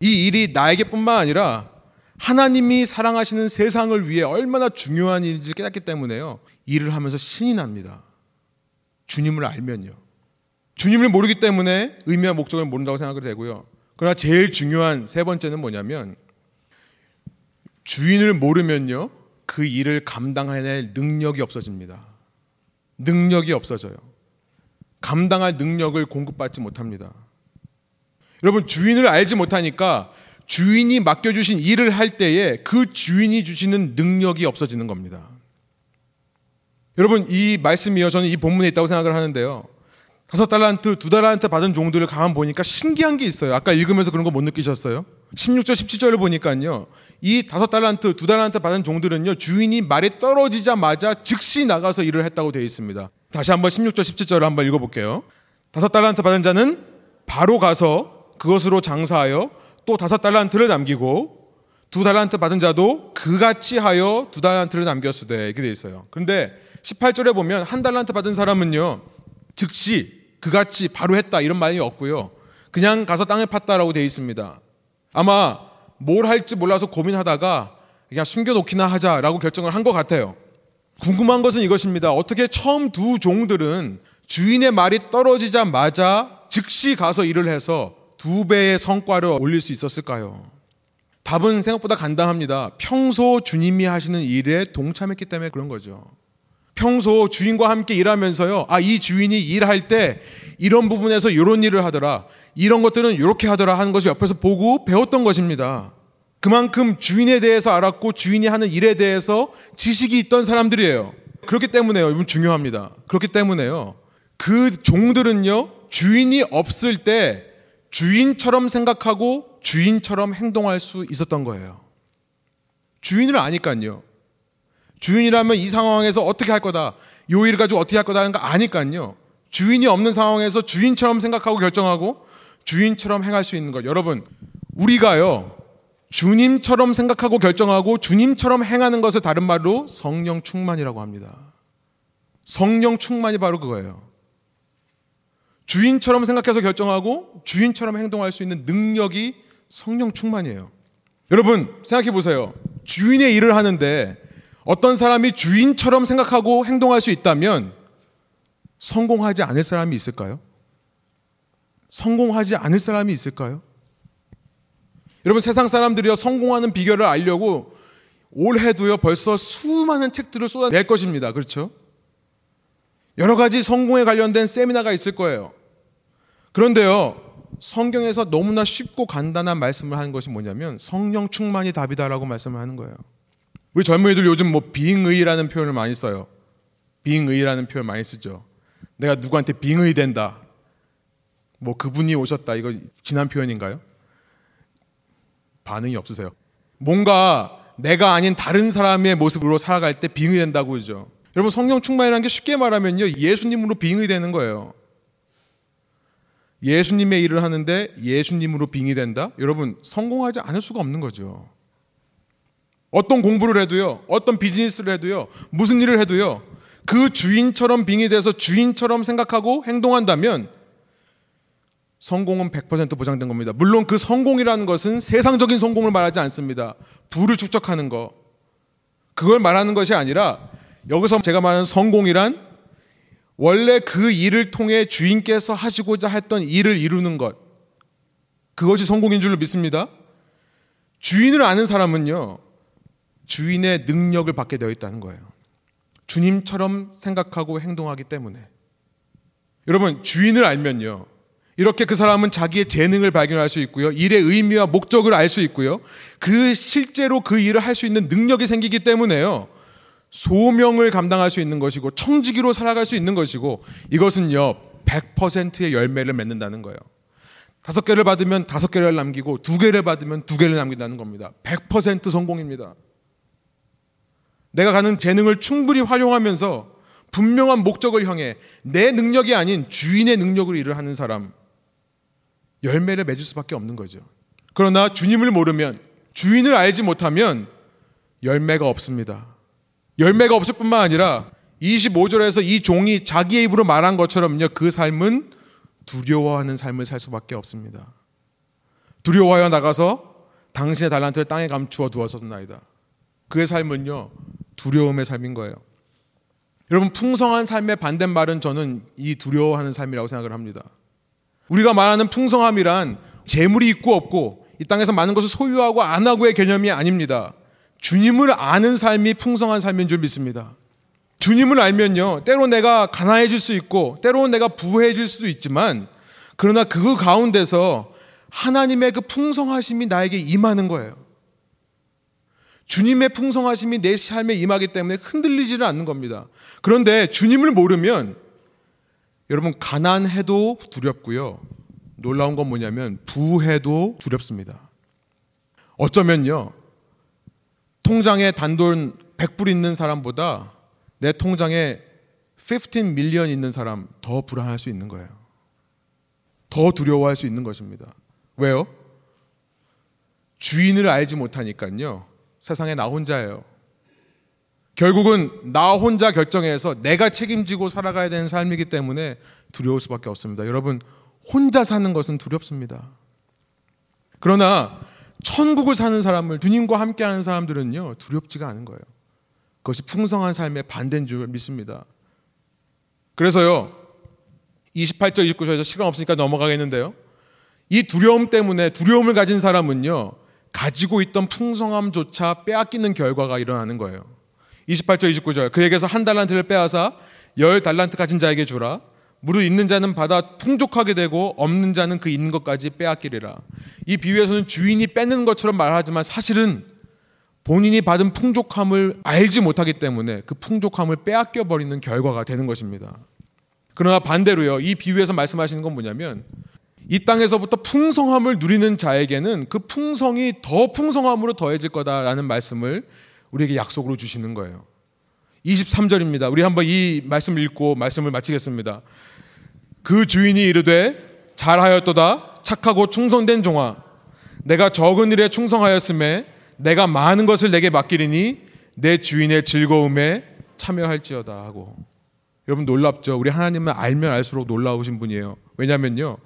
이 일이 나에게뿐만 아니라 하나님이 사랑하시는 세상을 위해 얼마나 중요한 일인지 깨닫기 때문에요. 일을 하면서 신이 납니다. 주님을 알면요. 주님을 모르기 때문에 의미와 목적을 모른다고 생각이 되고요. 그러나 제일 중요한 세 번째는 뭐냐면 주인을 모르면요. 그 일을 감당해낼 능력이 없어집니다. 능력이 없어져요. 감당할 능력을 공급받지 못합니다. 여러분 주인을 알지 못하니까 주인이 맡겨주신 일을 할 때에 그 주인이 주시는 능력이 없어지는 겁니다. 여러분 이 말씀이요 저는 이 본문에 있다고 생각을 하는데요. 다섯 달란트, 두 달란트 받은 종들을 가만 보니까 신기한 게 있어요. 아까 읽으면서 그런 거 못 느끼셨어요? 16절, 17절을 보니까요. 이 다섯 달란트, 두 달란트 받은 종들은요. 주인이 말이 떨어지자마자 즉시 나가서 일을 했다고 되어 있습니다. 다시 한번 16절, 17절을 한번 읽어볼게요. 다섯 달란트 받은 자는 바로 가서 그것으로 장사하여 또 다섯 달란트를 남기고 두 달란트 받은 자도 그같이 하여 두 달란트를 남겼으되 이렇게 돼 있어요. 그런데 18절에 보면 한 달란트 받은 사람은요 즉시 그같이 바로 했다 이런 말이 없고요. 그냥 가서 땅을 팠다라고 되어 있습니다. 아마 뭘 할지 몰라서 고민하다가 그냥 숨겨놓기나 하자라고 결정을 한 것 같아요. 궁금한 것은 이것입니다. 어떻게 처음 두 종들은 주인의 말이 떨어지자마자 즉시 가서 일을 해서 두 배의 성과를 올릴 수 있었을까요? 답은 생각보다 간단합니다. 평소 주님이 하시는 일에 동참했기 때문에 그런 거죠. 평소 주인과 함께 일하면서요. 아, 이 주인이 일할 때 이런 부분에서 이런 일을 하더라. 이런 것들은 이렇게 하더라 하는 것을 옆에서 보고 배웠던 것입니다. 그만큼 주인에 대해서 알았고 주인이 하는 일에 대해서 지식이 있던 사람들이에요. 그렇기 때문에요. 이건 중요합니다. 그렇기 때문에요. 그 종들은요. 주인이 없을 때 주인처럼 생각하고 주인처럼 행동할 수 있었던 거예요. 주인을 아니까요. 주인이라면 이 상황에서 어떻게 할 거다. 요 일을 가지고 어떻게 할 거다 하는 거 아니까요. 주인이 없는 상황에서 주인처럼 생각하고 결정하고 주인처럼 행할 수 있는 것. 여러분, 우리가요. 주님처럼 생각하고 결정하고 주님처럼 행하는 것을 다른 말로 성령 충만이라고 합니다. 성령 충만이 바로 그거예요. 주인처럼 생각해서 결정하고 주인처럼 행동할 수 있는 능력이 성령 충만이에요. 여러분, 생각해 보세요. 주인의 일을 하는데 어떤 사람이 주인처럼 생각하고 행동할 수 있다면 성공하지 않을 사람이 있을까요? 성공하지 않을 사람이 있을까요? 여러분, 세상 사람들이요, 성공하는 비결을 알려고 올해도요, 벌써 수많은 책들을 쏟아낼 것입니다. 그렇죠? 여러 가지 성공에 관련된 세미나가 있을 거예요. 그런데요, 성경에서 너무나 쉽고 간단한 말씀을 하는 것이 뭐냐면 성령 충만이 답이다라고 말씀을 하는 거예요. 우리 젊은이들 요즘 뭐 빙의라는 표현을 많이 써요. 빙의라는 표현 많이 쓰죠. 내가 누구한테 빙의 된다. 뭐 그분이 오셨다. 이거 지난 표현인가요? 반응이 없으세요. 뭔가 내가 아닌 다른 사람의 모습으로 살아갈 때 빙의 된다고 그러죠. 여러분 성령 충만이라는 게 쉽게 말하면요. 예수님으로 빙의 되는 거예요. 예수님의 일을 하는데 예수님으로 빙의 된다? 여러분, 성공하지 않을 수가 없는 거죠. 어떤 공부를 해도요, 어떤 비즈니스를 해도요, 무슨 일을 해도요, 그 주인처럼 빙의 돼서 주인처럼 생각하고 행동한다면 성공은 100% 보장된 겁니다. 물론 그 성공이라는 것은 세상적인 성공을 말하지 않습니다. 부를 축적하는 거. 그걸 말하는 것이 아니라 여기서 제가 말하는 성공이란 원래 그 일을 통해 주인께서 하시고자 했던 일을 이루는 것. 그것이 성공인 줄로 믿습니다. 주인을 아는 사람은요. 주인의 능력을 받게 되어 있다는 거예요. 주님처럼 생각하고 행동하기 때문에. 여러분, 주인을 알면요. 이렇게 그 사람은 자기의 재능을 발견할 수 있고요. 일의 의미와 목적을 알 수 있고요. 그 실제로 그 일을 할 수 있는 능력이 생기기 때문에요. 소명을 감당할 수 있는 것이고 청지기로 살아갈 수 있는 것이고 이것은요. 100%의 열매를 맺는다는 거예요. 다섯 개를 받으면 다섯 개를 남기고 두 개를 받으면 두 개를 남긴다는 겁니다. 100% 성공입니다. 내가 가는 재능을 충분히 활용하면서 분명한 목적을 향해 내 능력이 아닌 주인의 능력으로 일을 하는 사람 열매를 맺을 수밖에 없는 거죠. 그러나 주님을 모르면 주인을 알지 못하면 열매가 없습니다. 열매가 없을 뿐만 아니라 25절에서 이 종이 자기의 입으로 말한 것처럼요. 그 삶은 두려워하는 삶을 살 수밖에 없습니다. 두려워하여 나가서 당신의 달란트를 땅에 감추어 두었었나이다. 그의 삶은요. 두려움의 삶인 거예요. 여러분 풍성한 삶의 반대말은 저는 이 두려워하는 삶이라고 생각을 합니다. 우리가 말하는 풍성함이란 재물이 있고 없고 이 땅에서 많은 것을 소유하고 안 하고의 개념이 아닙니다. 주님을 아는 삶이 풍성한 삶인 줄 믿습니다. 주님을 알면요. 때로 내가 가난해질 수 있고 때로는 내가 부해질 수도 있지만 그러나 그 가운데서 하나님의 그 풍성하심이 나에게 임하는 거예요. 주님의 풍성하심이 내 삶에 임하기 때문에 흔들리지는 않는 겁니다. 그런데 주님을 모르면 여러분 가난해도 두렵고요. 놀라운 건 뭐냐면 부해도 두렵습니다. 어쩌면요. 통장에 단돈 100불 있는 사람보다 내 통장에 15 밀리언 있는 사람 더 불안할 수 있는 거예요. 더 두려워할 수 있는 것입니다. 왜요? 주인을 알지 못하니까요. 세상에 나 혼자예요. 결국은 나 혼자 결정해서 내가 책임지고 살아가야 되는 삶이기 때문에 두려울 수밖에 없습니다. 여러분, 혼자 사는 것은 두렵습니다. 그러나 천국을 사는 사람을 주님과 함께 하는 사람들은요, 두렵지가 않은 거예요. 그것이 풍성한 삶의 반대인 줄 믿습니다. 그래서요, 28절, 29절에서 시간 없으니까 넘어가겠는데요. 이 두려움 때문에 두려움을 가진 사람은요, 가지고 있던 풍성함조차 빼앗기는 결과가 일어나는 거예요. 28절, 29절. 그에게서 한 달란트를 빼앗아 열 달란트 가진 자에게 주라. 무릇 있는 자는 받아 풍족하게 되고 없는 자는 그 있는 것까지 빼앗기리라. 이 비유에서는 주인이 뺏는 것처럼 말하지만 사실은 본인이 받은 풍족함을 알지 못하기 때문에 그 풍족함을 빼앗겨 버리는 결과가 되는 것입니다. 그러나 반대로요. 이 비유에서 말씀하시는 건 뭐냐면 이 땅에서부터 풍성함을 누리는 자에게는 그 풍성이 더 풍성함으로 더해질 거다라는 말씀을 우리에게 약속으로 주시는 거예요. 23절입니다. 우리 한번 이 말씀을 읽고 말씀을 마치겠습니다. 그 주인이 이르되 잘하였도다 착하고 충성된 종아 내가 적은 일에 충성하였음에 내가 많은 것을 내게 맡기리니 내 주인의 즐거움에 참여할지어다 하고 여러분 놀랍죠. 우리 하나님을 알면 알수록 놀라우신 분이에요. 왜냐면요.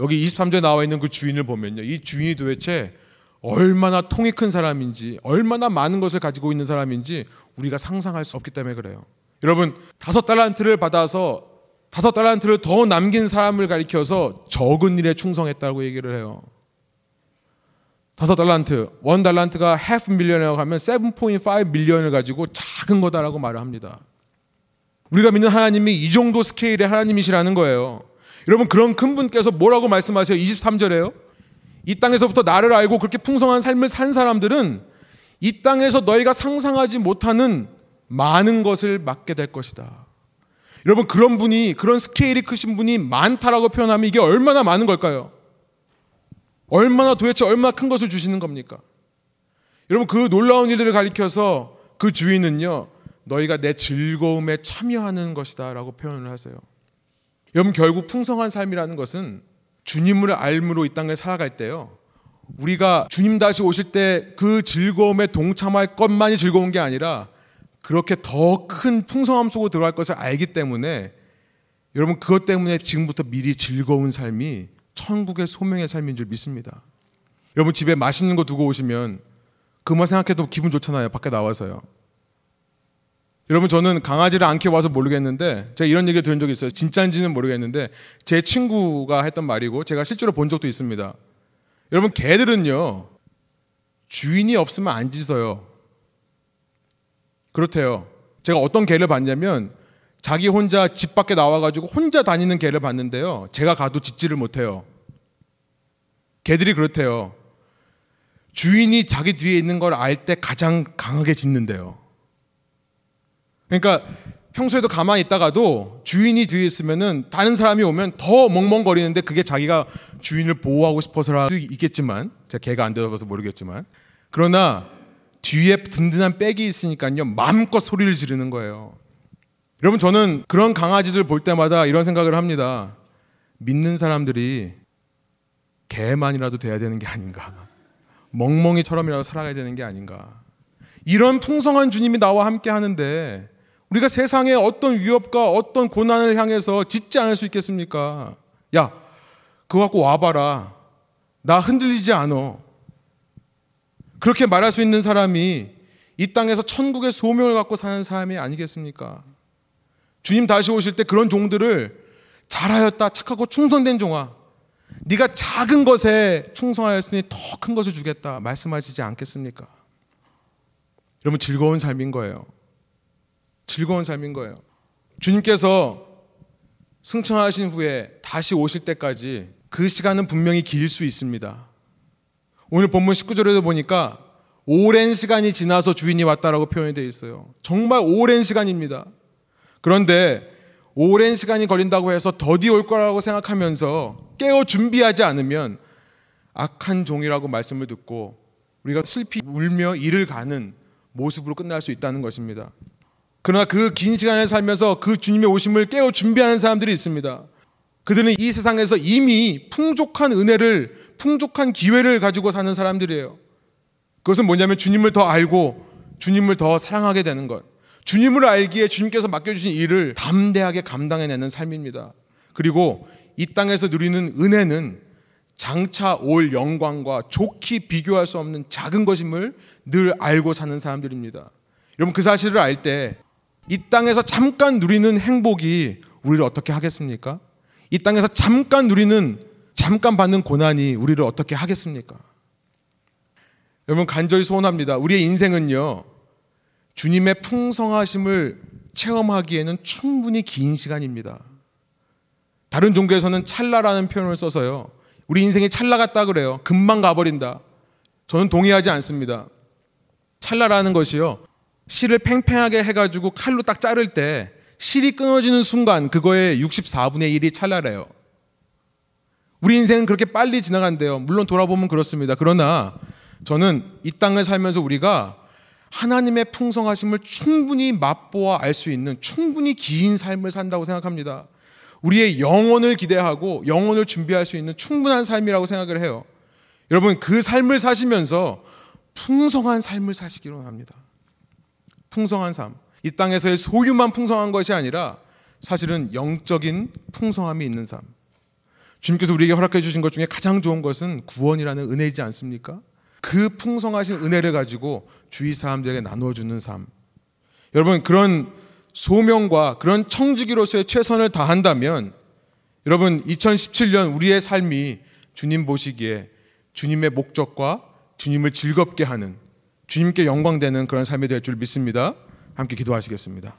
여기 23절에 나와 있는 그 주인을 보면요. 이 주인이 도대체 얼마나 통이 큰 사람인지, 얼마나 많은 것을 가지고 있는 사람인지 우리가 상상할 수 없기 때문에 그래요. 여러분, 다섯 달란트를 받아서 다섯 달란트를 더 남긴 사람을 가리켜서 적은 일에 충성했다고 얘기를 해요. 다섯 달란트, 원 달란트가 half 밀리언이라고 하면 7.5 million을 가지고 작은 거다라고 말을 합니다. 우리가 믿는 하나님이 이 정도 스케일의 하나님이시라는 거예요. 여러분 그런 큰 분께서 뭐라고 말씀하세요? 23절에요. 이 땅에서부터 나를 알고 그렇게 풍성한 삶을 산 사람들은 이 땅에서 너희가 상상하지 못하는 많은 것을 맡게 될 것이다. 여러분 그런 분이 그런 스케일이 크신 분이 많다라고 표현하면 이게 얼마나 많은 걸까요? 얼마나 도대체 얼마나 큰 것을 주시는 겁니까? 여러분 그 놀라운 일들을 가리켜서 그 주인은요 너희가 내 즐거움에 참여하는 것이다라고 표현을 하세요. 여러분 결국 풍성한 삶이라는 것은 주님을 알므로 이 땅에 살아갈 때요. 우리가 주님 다시 오실 때 그 즐거움에 동참할 것만이 즐거운 게 아니라 그렇게 더 큰 풍성함 속으로 들어갈 것을 알기 때문에 여러분 그것 때문에 지금부터 미리 즐거운 삶이 천국의 소명의 삶인 줄 믿습니다. 여러분 집에 맛있는 거 두고 오시면 그만 생각해도 기분 좋잖아요. 밖에 나와서요. 여러분 저는 강아지를 안 키워봐서 모르겠는데 제가 이런 얘기 들은 적이 있어요. 진짜인지는 모르겠는데 제 친구가 했던 말이고 제가 실제로 본 적도 있습니다. 여러분 개들은요 주인이 없으면 안 짖어요. 그렇대요. 제가 어떤 개를 봤냐면 자기 혼자 집 밖에 나와가지고 혼자 다니는 개를 봤는데요. 제가 가도 짖지를 못해요. 개들이 그렇대요. 주인이 자기 뒤에 있는 걸 알 때 가장 강하게 짖는데요. 그러니까 평소에도 가만히 있다가도 주인이 뒤에 있으면은 다른 사람이 오면 더 멍멍거리는데 그게 자기가 주인을 보호하고 싶어서라 수 있겠지만 제가 개가 안 되어서 모르겠지만 그러나 뒤에 든든한 백이 있으니까요 마음껏 소리를 지르는 거예요. 여러분 저는 그런 강아지들 볼 때마다 이런 생각을 합니다. 믿는 사람들이 개만이라도 돼야 되는 게 아닌가. 멍멍이처럼이라도 살아가야 되는 게 아닌가. 이런 풍성한 주님이 나와 함께 하는데 우리가 세상의 어떤 위협과 어떤 고난을 향해서 짖지 않을 수 있겠습니까? 야, 그거 갖고 와봐라. 나 흔들리지 않어. 그렇게 말할 수 있는 사람이 이 땅에서 천국의 소명을 갖고 사는 사람이 아니겠습니까? 주님 다시 오실 때 그런 종들을 잘하였다, 착하고 충성된 종아. 네가 작은 것에 충성하였으니 더 큰 것을 주겠다 말씀하시지 않겠습니까? 여러분 즐거운 삶인 거예요. 즐거운 삶인 거예요. 주님께서 승천하신 후에 다시 오실 때까지 그 시간은 분명히 길 수 있습니다. 오늘 본문 19절에도 보니까 오랜 시간이 지나서 주인이 왔다라고 표현이 되어 있어요. 정말 오랜 시간입니다. 그런데 오랜 시간이 걸린다고 해서 더디 올 거라고 생각하면서 깨어 준비하지 않으면 악한 종이라고 말씀을 듣고 우리가 슬피 울며 일을 가는 모습으로 끝날 수 있다는 것입니다. 그러나 그 긴 시간을 살면서 그 주님의 오심을 깨어 준비하는 사람들이 있습니다. 그들은 이 세상에서 이미 풍족한 은혜를, 풍족한 기회를 가지고 사는 사람들이에요. 그것은 뭐냐면 주님을 더 알고 주님을 더 사랑하게 되는 것. 주님을 알기에 주님께서 맡겨주신 일을 담대하게 감당해내는 삶입니다. 그리고 이 땅에서 누리는 은혜는 장차 올 영광과 좋게 비교할 수 없는 작은 것임을 늘 알고 사는 사람들입니다. 여러분 그 사실을 알 때 이 땅에서 잠깐 누리는 행복이 우리를 어떻게 하겠습니까? 이 땅에서 잠깐 누리는 잠깐 받는 고난이 우리를 어떻게 하겠습니까? 여러분 간절히 소원합니다. 우리의 인생은요. 주님의 풍성하심을 체험하기에는 충분히 긴 시간입니다. 다른 종교에서는 찰나라는 표현을 써서요. 우리 인생이 찰나 같다 그래요. 금방 가버린다. 저는 동의하지 않습니다. 찰나라는 것이요. 실을 팽팽하게 해가지고 칼로 딱 자를 때 실이 끊어지는 순간 그거의 64분의 1이 찰나래요. 우리 인생은 그렇게 빨리 지나간대요. 물론 돌아보면 그렇습니다. 그러나 저는 이 땅을 살면서 우리가 하나님의 풍성하심을 충분히 맛보아 알 수 있는 충분히 긴 삶을 산다고 생각합니다. 우리의 영혼을 기대하고 영혼을 준비할 수 있는 충분한 삶이라고 생각을 해요. 여러분 그 삶을 사시면서 풍성한 삶을 사시기로 합니다. 풍성한 삶. 이 땅에서의 소유만 풍성한 것이 아니라 사실은 영적인 풍성함이 있는 삶. 주님께서 우리에게 허락해 주신 것 중에 가장 좋은 것은 구원이라는 은혜이지 않습니까? 그 풍성하신 은혜를 가지고 주위 사람들에게 나누어 주는 삶. 여러분, 그런 소명과 그런 청지기로서의 최선을 다한다면 여러분, 2017년 우리의 삶이 주님 보시기에 주님의 목적과 주님을 즐겁게 하는 주님께 영광되는 그런 삶이 될 줄 믿습니다. 함께 기도하시겠습니다.